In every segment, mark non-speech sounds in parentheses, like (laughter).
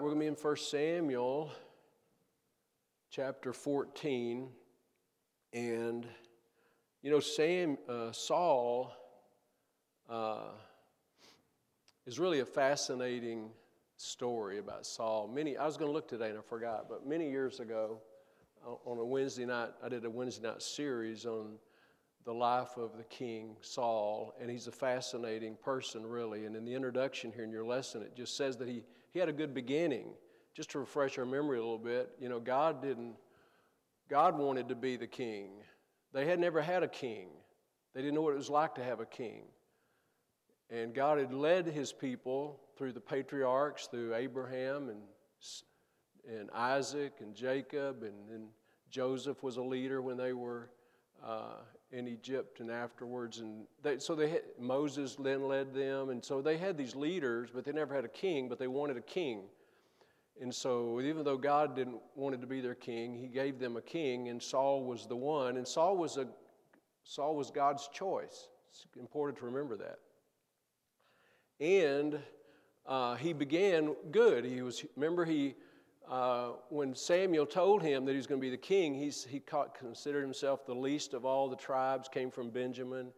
we're going to be in 1 Samuel chapter 14. And, you know, Sam, uh, Saul uh, is really a fascinating story about Saul. Many, I was going to look today and I forgot, but many years ago, on a Wednesday night, I did a Wednesday night series on the life of the king Saul, and he's a fascinating person, really. And in the introduction here in your lesson, it just says that he, he had a good beginning. Just to refresh our memory a little bit, you know, God didn't, God wanted to be the king. They had never had a king, they didn't know what it was like to have a king. And God had led his people through the patriarchs, through Abraham and, and Isaac and Jacob, and then Joseph was a leader when they were uh, in Egypt and afterwards. And they, so they had, Moses then led them. And so they had these leaders, but they never had a king, but they wanted a king. And so even though God didn't wanted to be their king, he gave them a king, and Saul was the one. And Saul was a Saul was God's choice. It's important to remember that. And uh, he began good. He was remember he uh, when Samuel told him that he was going to be the king, he's, he considered himself the least of all the tribes, came from Benjamin.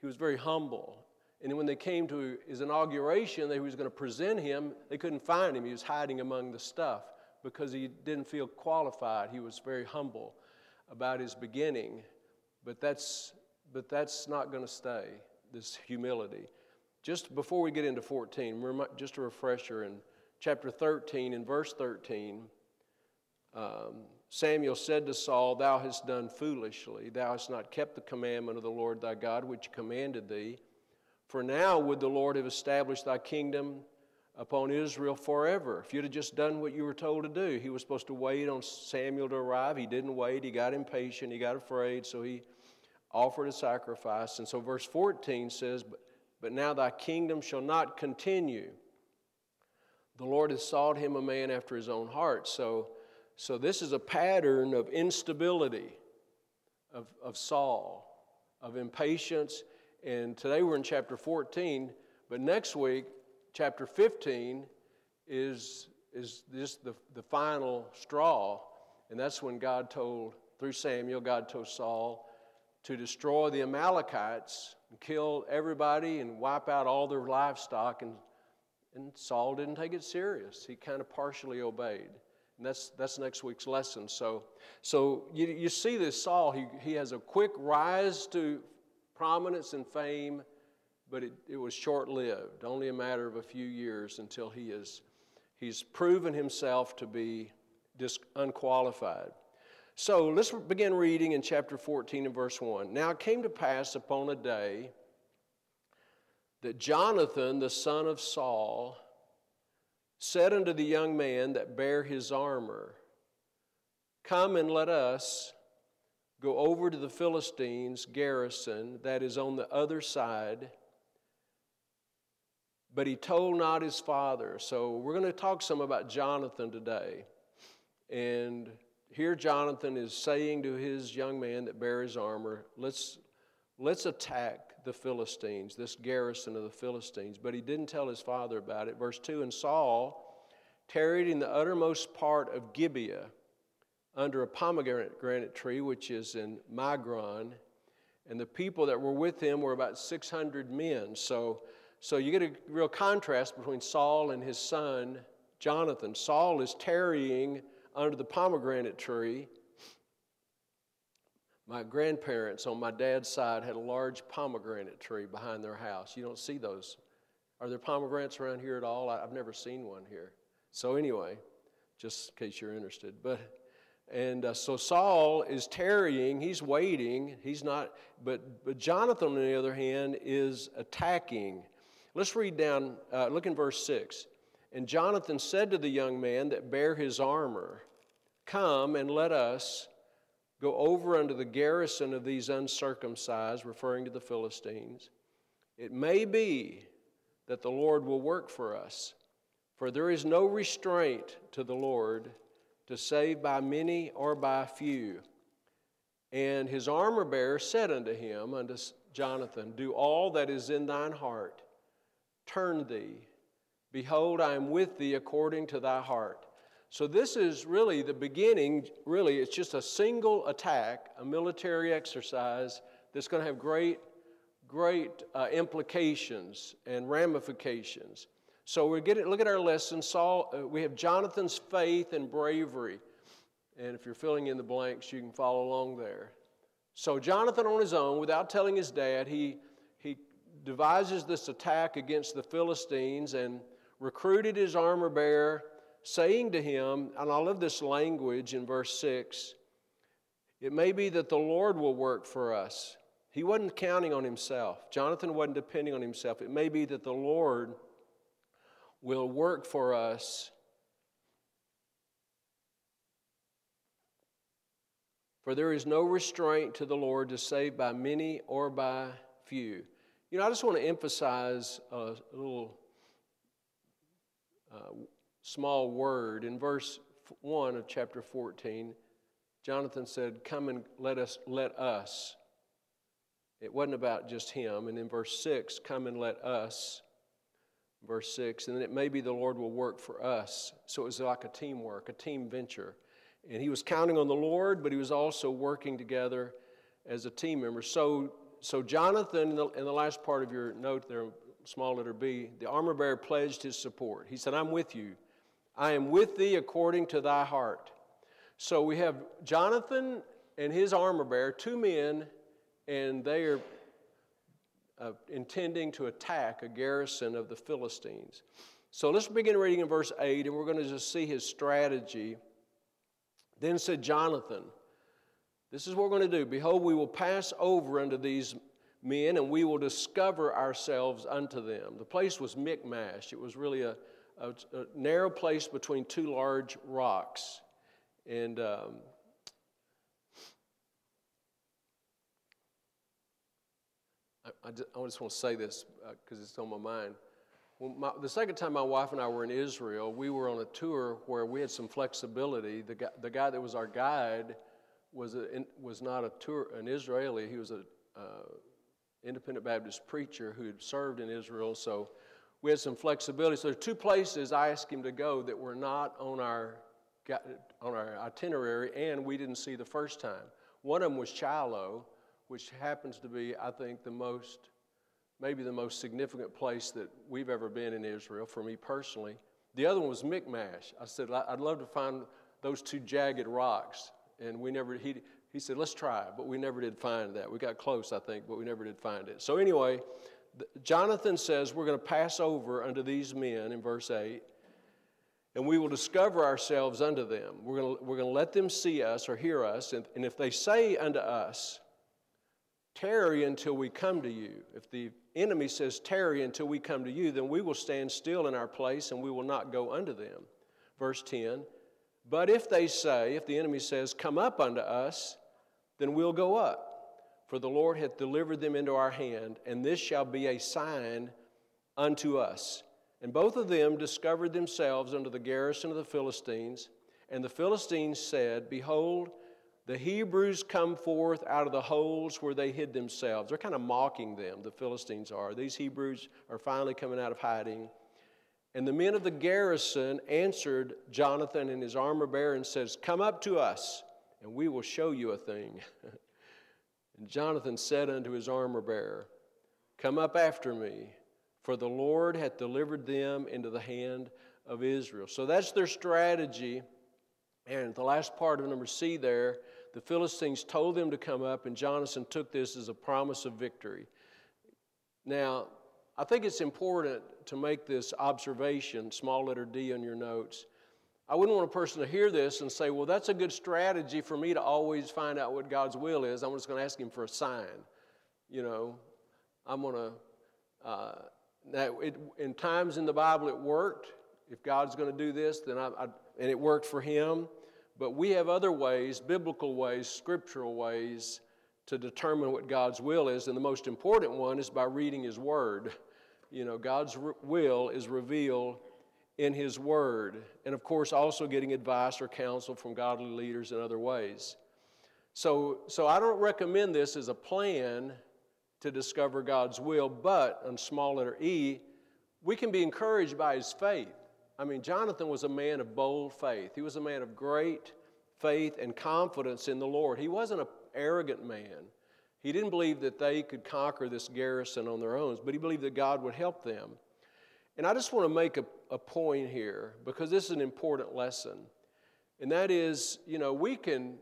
He was very humble. And when they came to his inauguration, they was going to present him, they couldn't find him. He was hiding among the stuff because he didn't feel qualified. He was very humble about his beginning. But that's, but that's not going to stay, this humility. Just before we get into 14, just a refresher and chapter 13 and verse 13, um, Samuel said to Saul, Thou hast done foolishly. Thou hast not kept the commandment of the Lord thy God, which commanded thee. For now would the Lord have established thy kingdom upon Israel forever. If you'd have just done what you were told to do, he was supposed to wait on Samuel to arrive. He didn't wait. He got impatient. He got afraid. So he offered a sacrifice. And so verse 14 says, But, but now thy kingdom shall not continue. The Lord has sought him a man after his own heart. So, so this is a pattern of instability of, of Saul, of impatience. And today we're in chapter 14, but next week, chapter 15, is, is this the, the final straw. And that's when God told, through Samuel, God told Saul to destroy the Amalekites and kill everybody and wipe out all their livestock and and Saul didn't take it serious. He kind of partially obeyed. And that's, that's next week's lesson. So, so you, you see this Saul, he, he has a quick rise to prominence and fame, but it, it was short lived, only a matter of a few years until he is, he's proven himself to be dis- unqualified. So let's begin reading in chapter 14 and verse 1. Now it came to pass upon a day that Jonathan, the son of Saul, said unto the young man that bare his armor, Come and let us go over to the Philistines' garrison that is on the other side. But he told not his father. So we're going to talk some about Jonathan today. And here Jonathan is saying to his young man that bear his armor, let's, let's attack the Philistines, this garrison of the Philistines. But he didn't tell his father about it. Verse 2 And Saul tarried in the uttermost part of Gibeah under a pomegranate tree, which is in Migron. And the people that were with him were about 600 men. So, so you get a real contrast between Saul and his son Jonathan. Saul is tarrying under the pomegranate tree my grandparents on my dad's side had a large pomegranate tree behind their house. You don't see those. Are there pomegranates around here at all? I've never seen one here. So, anyway, just in case you're interested. But and uh, so Saul is tarrying, he's waiting, he's not, but, but Jonathan, on the other hand, is attacking. Let's read down, uh, look in verse 6. And Jonathan said to the young man that bare his armor, Come and let us Go over unto the garrison of these uncircumcised, referring to the Philistines. It may be that the Lord will work for us, for there is no restraint to the Lord to save by many or by few. And his armor bearer said unto him, unto Jonathan, Do all that is in thine heart, turn thee Behold, I am with thee according to thy heart. So, this is really the beginning, really, it's just a single attack, a military exercise that's going to have great, great uh, implications and ramifications. So, we're getting, look at our lesson. Saul, uh, we have Jonathan's faith and bravery. And if you're filling in the blanks, you can follow along there. So, Jonathan, on his own, without telling his dad, he, he devises this attack against the Philistines and recruited his armor bearer saying to him, and I love this language in verse 6 it may be that the Lord will work for us. He wasn't counting on himself. Jonathan wasn't depending on himself. It may be that the Lord will work for us. For there is no restraint to the Lord to save by many or by few. You know, I just want to emphasize a little uh, small word. In verse 1 of chapter 14, Jonathan said, Come and let us, let us. It wasn't about just him. And in verse 6, come and let us. Verse 6, and then it may be the Lord will work for us. So it was like a teamwork, a team venture. And he was counting on the Lord, but he was also working together as a team member. So, so Jonathan, in the, in the last part of your note there, small letter B, the armor bearer pledged his support. He said, I'm with you. I am with thee according to thy heart. So we have Jonathan and his armor bearer, two men, and they are uh, intending to attack a garrison of the Philistines. So let's begin reading in verse 8, and we're going to just see his strategy. Then said Jonathan, This is what we're going to do. Behold, we will pass over unto these men, and we will discover ourselves unto them. The place was Michmash. It was really a a, a narrow place between two large rocks. And um, I, I, just, I, just, want to say this because uh, it's on my mind. My, the second time my wife and I were in Israel, we were on a tour where we had some flexibility. The guy, the guy that was our guide was, a, was not a tour, an Israeli. He was an uh, independent Baptist preacher who had served in Israel. So we had some flexibility. So there are two places I asked him to go that were not on our, on our itinerary and we didn't see the first time. One of them was Shiloh, which happens to be, I think, the most, maybe the most significant place that we've ever been in Israel for me personally. The other one was Michmash. I said, I'd love to find those two jagged rocks. And we never, he, he said, let's try, but we never did find that. We got close, I think, but we never did find it. So, anyway, Jonathan says we're going to pass over unto these men in verse 8, and we will discover ourselves unto them. We're going to, we're going to let them see us or hear us, and, and if they say unto us, Tarry until we come to you. If the enemy says, Tarry until we come to you, then we will stand still in our place and we will not go unto them. Verse 10 But if they say, if the enemy says, Come up unto us, then we'll go up for the Lord hath delivered them into our hand, and this shall be a sign unto us. And both of them discovered themselves under the garrison of the Philistines. And the Philistines said, Behold, the Hebrews come forth out of the holes where they hid themselves. They're kind of mocking them, the Philistines are. These Hebrews are finally coming out of hiding. And the men of the garrison answered Jonathan and his armor bearer and says, Come up to us, and we will show you a thing. (laughs) And Jonathan said unto his armor bearer, Come up after me, for the Lord hath delivered them into the hand of Israel. So that's their strategy. And the last part of number C there, the Philistines told them to come up, and Jonathan took this as a promise of victory. Now, I think it's important to make this observation, small letter D on your notes. I wouldn't want a person to hear this and say, well, that's a good strategy for me to always find out what God's will is. I'm just going to ask Him for a sign. You know, I'm going to, uh, now, it, in times in the Bible it worked. If God's going to do this, then I, I, and it worked for him. But we have other ways, biblical ways, scriptural ways, to determine what God's will is. And the most important one is by reading His Word. You know, God's will is revealed in His Word, and of course, also getting advice or counsel from godly leaders in other ways. So, so I don't recommend this as a plan to discover God's will, but on small letter E, we can be encouraged by his faith. I mean, Jonathan was a man of bold faith. He was a man of great faith and confidence in the Lord. He wasn't an arrogant man. He didn't believe that they could conquer this garrison on their own, but he believed that God would help them. And I just want to make a, a point here because this is an important lesson. And that is, you know, we can,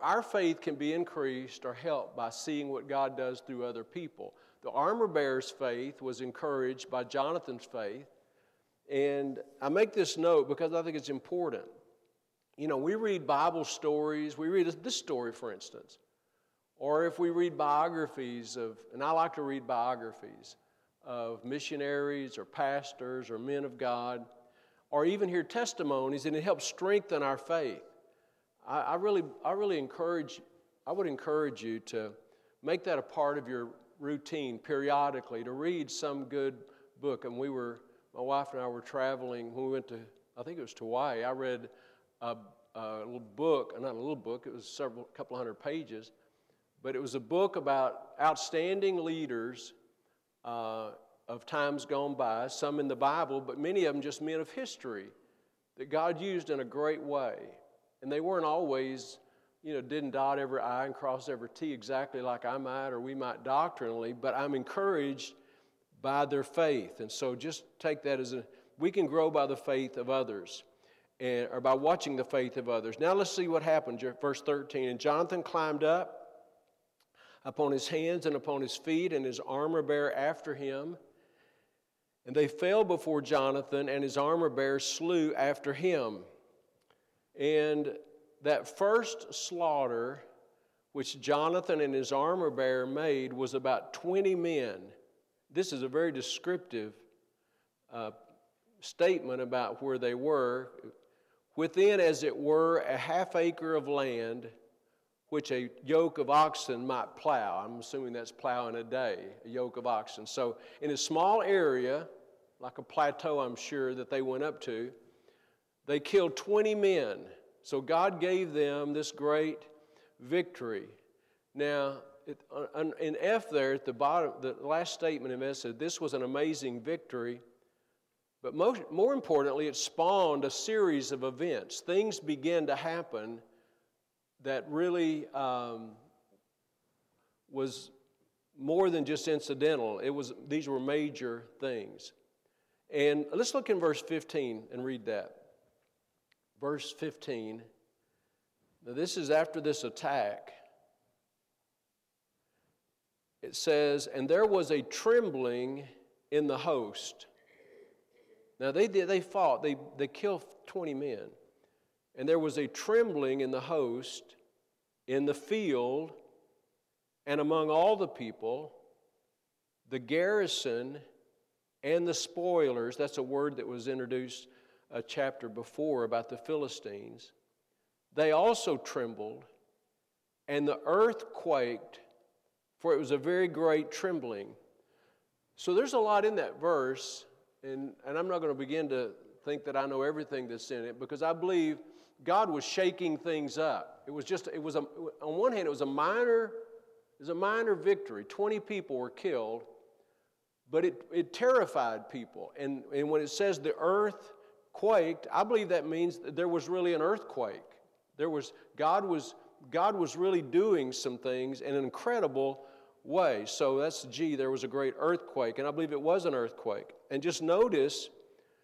our faith can be increased or helped by seeing what God does through other people. The armor bearer's faith was encouraged by Jonathan's faith. And I make this note because I think it's important. You know, we read Bible stories, we read this story, for instance, or if we read biographies of, and I like to read biographies of missionaries or pastors or men of God, or even hear testimonies, and it helps strengthen our faith. I, I really, I really encourage, I would encourage you to make that a part of your routine periodically to read some good book. And we were, my wife and I were traveling when we went to, I think it was Hawaii. I read a, a little book, not a little book, it was several, couple hundred pages, but it was a book about outstanding leaders uh, of times gone by, some in the Bible, but many of them just men of history that God used in a great way. And they weren't always you know, didn't dot every I and cross every T exactly like I might or we might doctrinally, but I'm encouraged by their faith. And so just take that as a, we can grow by the faith of others. And, or by watching the faith of others. Now let's see what happened. Verse 13. And Jonathan climbed up upon his hands and upon his feet, and his armor bearer after him. And they fell before Jonathan, and his armor bearer slew after him. And that first slaughter which Jonathan and his armor bearer made was about 20 men. This is a very descriptive uh, statement about where they were. Within, as it were, a half acre of land which a yoke of oxen might plow. I'm assuming that's plowing a day, a yoke of oxen. So, in a small area, like a plateau, I'm sure, that they went up to, they killed 20 men. So God gave them this great victory. Now, it, uh, in F there at the bottom, the last statement in F said this was an amazing victory. But most, more importantly, it spawned a series of events. Things began to happen that really um, was more than just incidental. It was, these were major things. And let's look in verse 15 and read that verse 15. Now, this is after this attack. It says, And there was a trembling in the host. Now, they, they fought, they, they killed 20 men. And there was a trembling in the host, in the field, and among all the people, the garrison and the spoilers. That's a word that was introduced a chapter before about the Philistines, they also trembled, and the earth quaked, for it was a very great trembling. So there's a lot in that verse, and, and I'm not going to begin to think that I know everything that's in it because I believe God was shaking things up. It was just, it was a, on one hand, it was a minor, it was a minor victory. 20 people were killed, but it, it terrified people. And, and when it says the earth quaked, I believe that means that there was really an earthquake. There was, God was, God was really doing some things in an incredible way. So that's G, there was a great earthquake, and I believe it was an earthquake. And just notice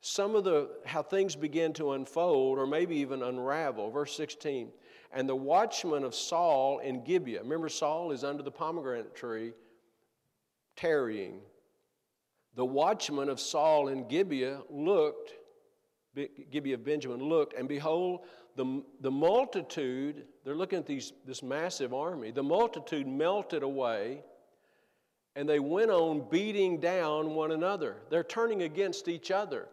some of the how things begin to unfold or maybe even unravel. Verse 16. And the watchman of Saul in Gibeah, remember Saul is under the pomegranate tree tarrying. The watchman of Saul in Gibeah looked Gibeah of Benjamin looked, and behold, the, the multitude, they're looking at these, this massive army, the multitude melted away, and they went on beating down one another. They're turning against each other.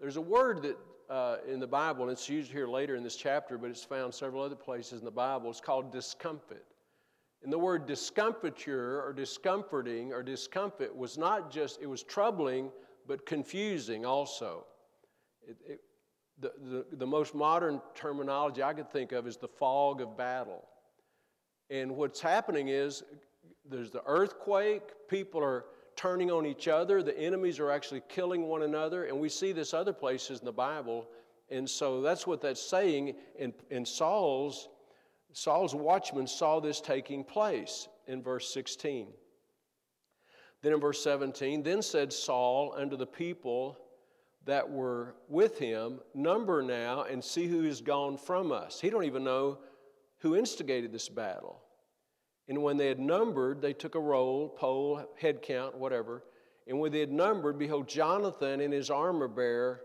There's a word that uh, in the Bible, and it's used here later in this chapter, but it's found several other places in the Bible. It's called discomfort. And the word discomfiture or discomforting or discomfort was not just, it was troubling, but confusing also. It, it, the, the, the most modern terminology I could think of is the fog of battle. And what's happening is there's the earthquake, people are turning on each other. The enemies are actually killing one another. And we see this other places in the Bible. And so that's what that's saying. And, and Saul's, Saul's watchmen saw this taking place in verse 16. Then in verse 17, then said Saul unto the people that were with him, Number now and see who is gone from us. He don't even know who instigated this battle. And when they had numbered, they took a roll, poll, head count, whatever. And when they had numbered, behold, Jonathan and his armor bearer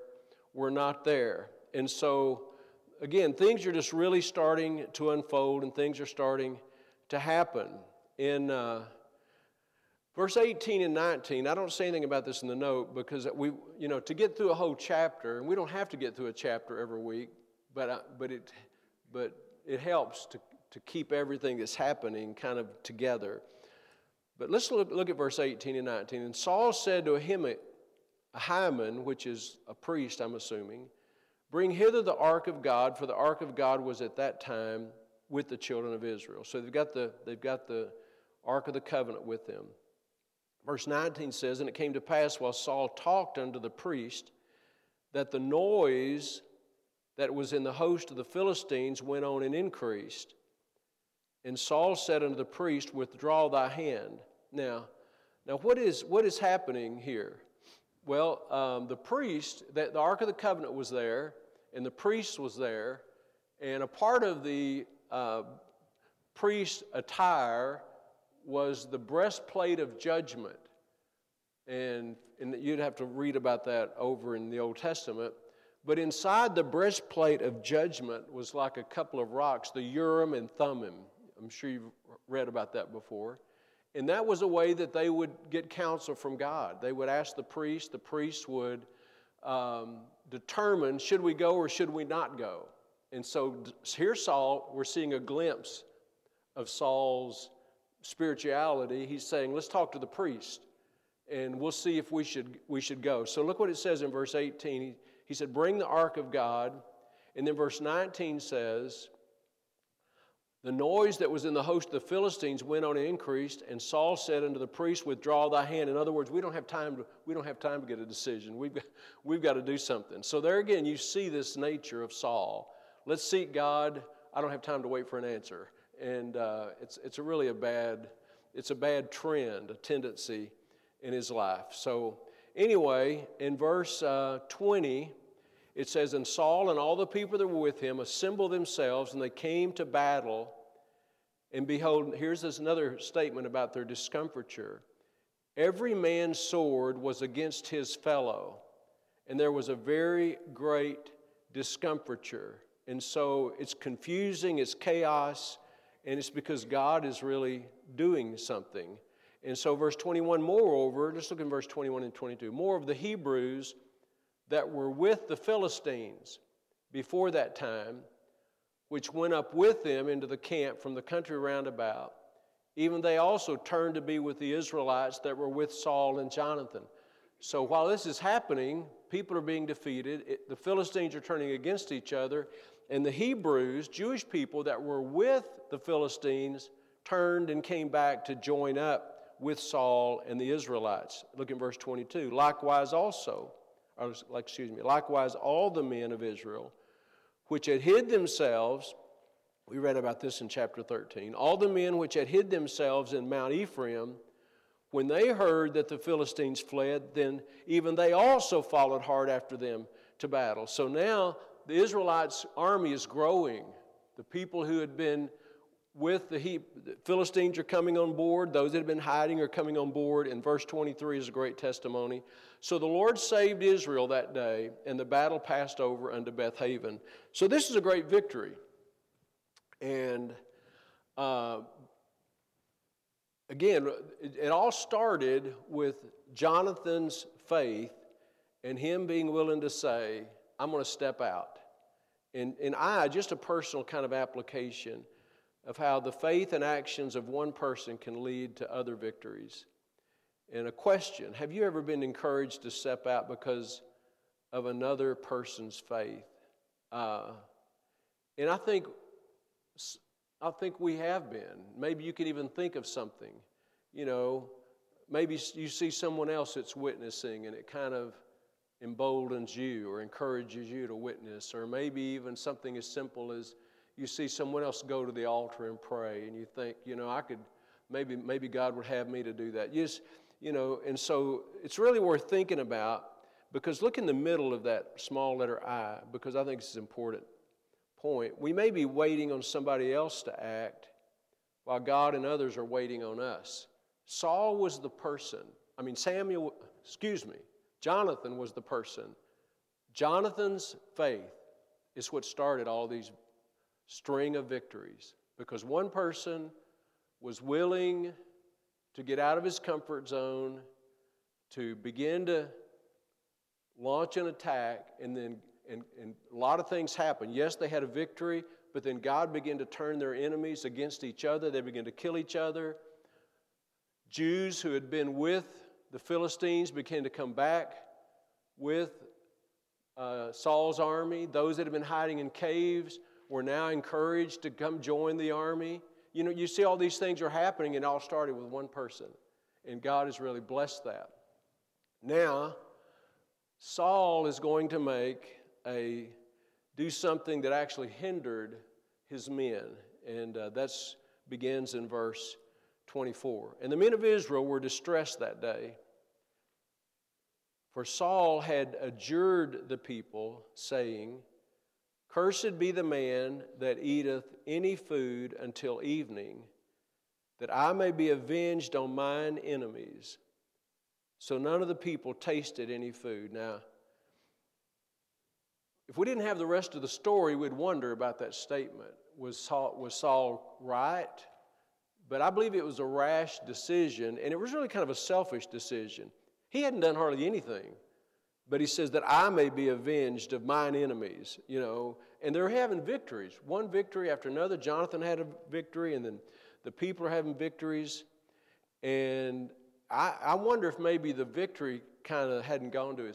were not there. And so, again, things are just really starting to unfold and things are starting to happen. In uh, verse 18 and 19, I don't say anything about this in the note because we, you know, to get through a whole chapter, and we don't have to get through a chapter every week, but, uh, but, it, but it helps to to keep everything that's happening kind of together. But let's look, look at verse 18 and 19. And Saul said to Ahiman, which is a priest, I'm assuming, Bring hither the ark of God, for the ark of God was at that time with the children of Israel. So they've got the, they've got the ark of the covenant with them. Verse 19 says, And it came to pass while Saul talked unto the priest that the noise that was in the host of the Philistines went on and increased. And Saul said unto the priest, Withdraw thy hand. Now, now what is, what is happening here? Well, um, the priest, the, the Ark of the Covenant was there, and the priest was there, and a part of the uh, priest attire was the breastplate of judgment. And, and you'd have to read about that over in the Old Testament. But inside the breastplate of judgment was like a couple of rocks, the Urim and Thummim. I'm sure you've read about that before. And that was a way that they would get counsel from God. They would ask the priest, the priest would um, determine should we go or should we not go. And so here, Saul, we're seeing a glimpse of Saul's spirituality. He's saying, let's talk to the priest and we'll see if we should, we should go. So look what it says in verse 18. He, he said, Bring the ark of God. And then verse 19 says, the noise that was in the host of the Philistines went on and increased, and Saul said unto the priest, Withdraw thy hand. In other words, we don't have time to, we don't have time to get a decision. We've got, we've got to do something. So there again, you see this nature of Saul. Let's seek God. I don't have time to wait for an answer. And uh, it's, it's a really a bad, it's a bad trend, a tendency in his life. So anyway, in verse uh, 20, it says, And Saul and all the people that were with him assembled themselves, and they came to battle. And behold, here's this another statement about their discomfiture. Every man's sword was against his fellow, and there was a very great discomfiture. And so it's confusing, it's chaos, and it's because God is really doing something. And so, verse 21, moreover, just look in verse 21 and 22. More of the Hebrews that were with the Philistines before that time, which went up with them into the camp from the country round about, even they also turned to be with the Israelites that were with Saul and Jonathan. So while this is happening, people are being defeated, it, the Philistines are turning against each other, and the Hebrews, Jewish people that were with the Philistines, turned and came back to join up with Saul and the Israelites. Look in verse 22. Likewise, also, or excuse me, likewise all the men of Israel, which had hid themselves, we read about this in chapter 13, all the men which had hid themselves in Mount Ephraim, when they heard that the Philistines fled, then even they also followed hard after them to battle. So now the Israelites' army is growing. The people who had been with the, he- the Philistines are coming on board. Those that have been hiding are coming on board. And verse 23 is a great testimony. So the Lord saved Israel that day, and the battle passed over unto Beth Haven. So this is a great victory. And uh, again, it, all started with Jonathan's faith and him being willing to say, I'm going to step out. And, and I, just a personal kind of application of how the faith and actions of one person can lead to other victories. And a question Have you ever been encouraged to step out because of another person's faith? Uh, and I think, I think we have been. Maybe you can even think of something. You know, maybe you see someone else that's witnessing and it kind of emboldens you or encourages you to witness, or maybe even something as simple as you see someone else go to the altar and pray and you think, you know, I could maybe maybe God would have me to do that. You just, you know, and so it's really worth thinking about because look in the middle of that small letter I because I think is an important point. We may be waiting on somebody else to act while God and others are waiting on us. Saul was the person. I mean Samuel, excuse me. Jonathan was the person. Jonathan's faith is what started all these string of victories because one person was willing to get out of his comfort zone, to begin to launch an attack, and then and, and a lot of things happened. Yes, they had a victory, but then God began to turn their enemies against each other. They began to kill each other. Jews who had been with the Philistines began to come back with uh, Saul's army. Those that had been hiding in caves were now encouraged to come join the army. You know, you see all these things are happening, and all started with one person. And God has really blessed that. Now, Saul is going to make a do something that actually hindered his men, and uh, that's begins in verse 24. And the men of Israel were distressed that day, for Saul had adjured the people, saying, Cursed be the man that eateth any food until evening, that I may be avenged on mine enemies. So none of the people tasted any food. Now, if we didn't have the rest of the story, we'd wonder about that statement. Was Saul, was Saul right? But I believe it was a rash decision, and it was really kind of a selfish decision. He hadn't done hardly anything. But he says that I may be avenged of mine enemies, you know. And they're having victories, one victory after another. Jonathan had a victory, and then the people are having victories. And I, I wonder if maybe the victory kind of hadn't gone to his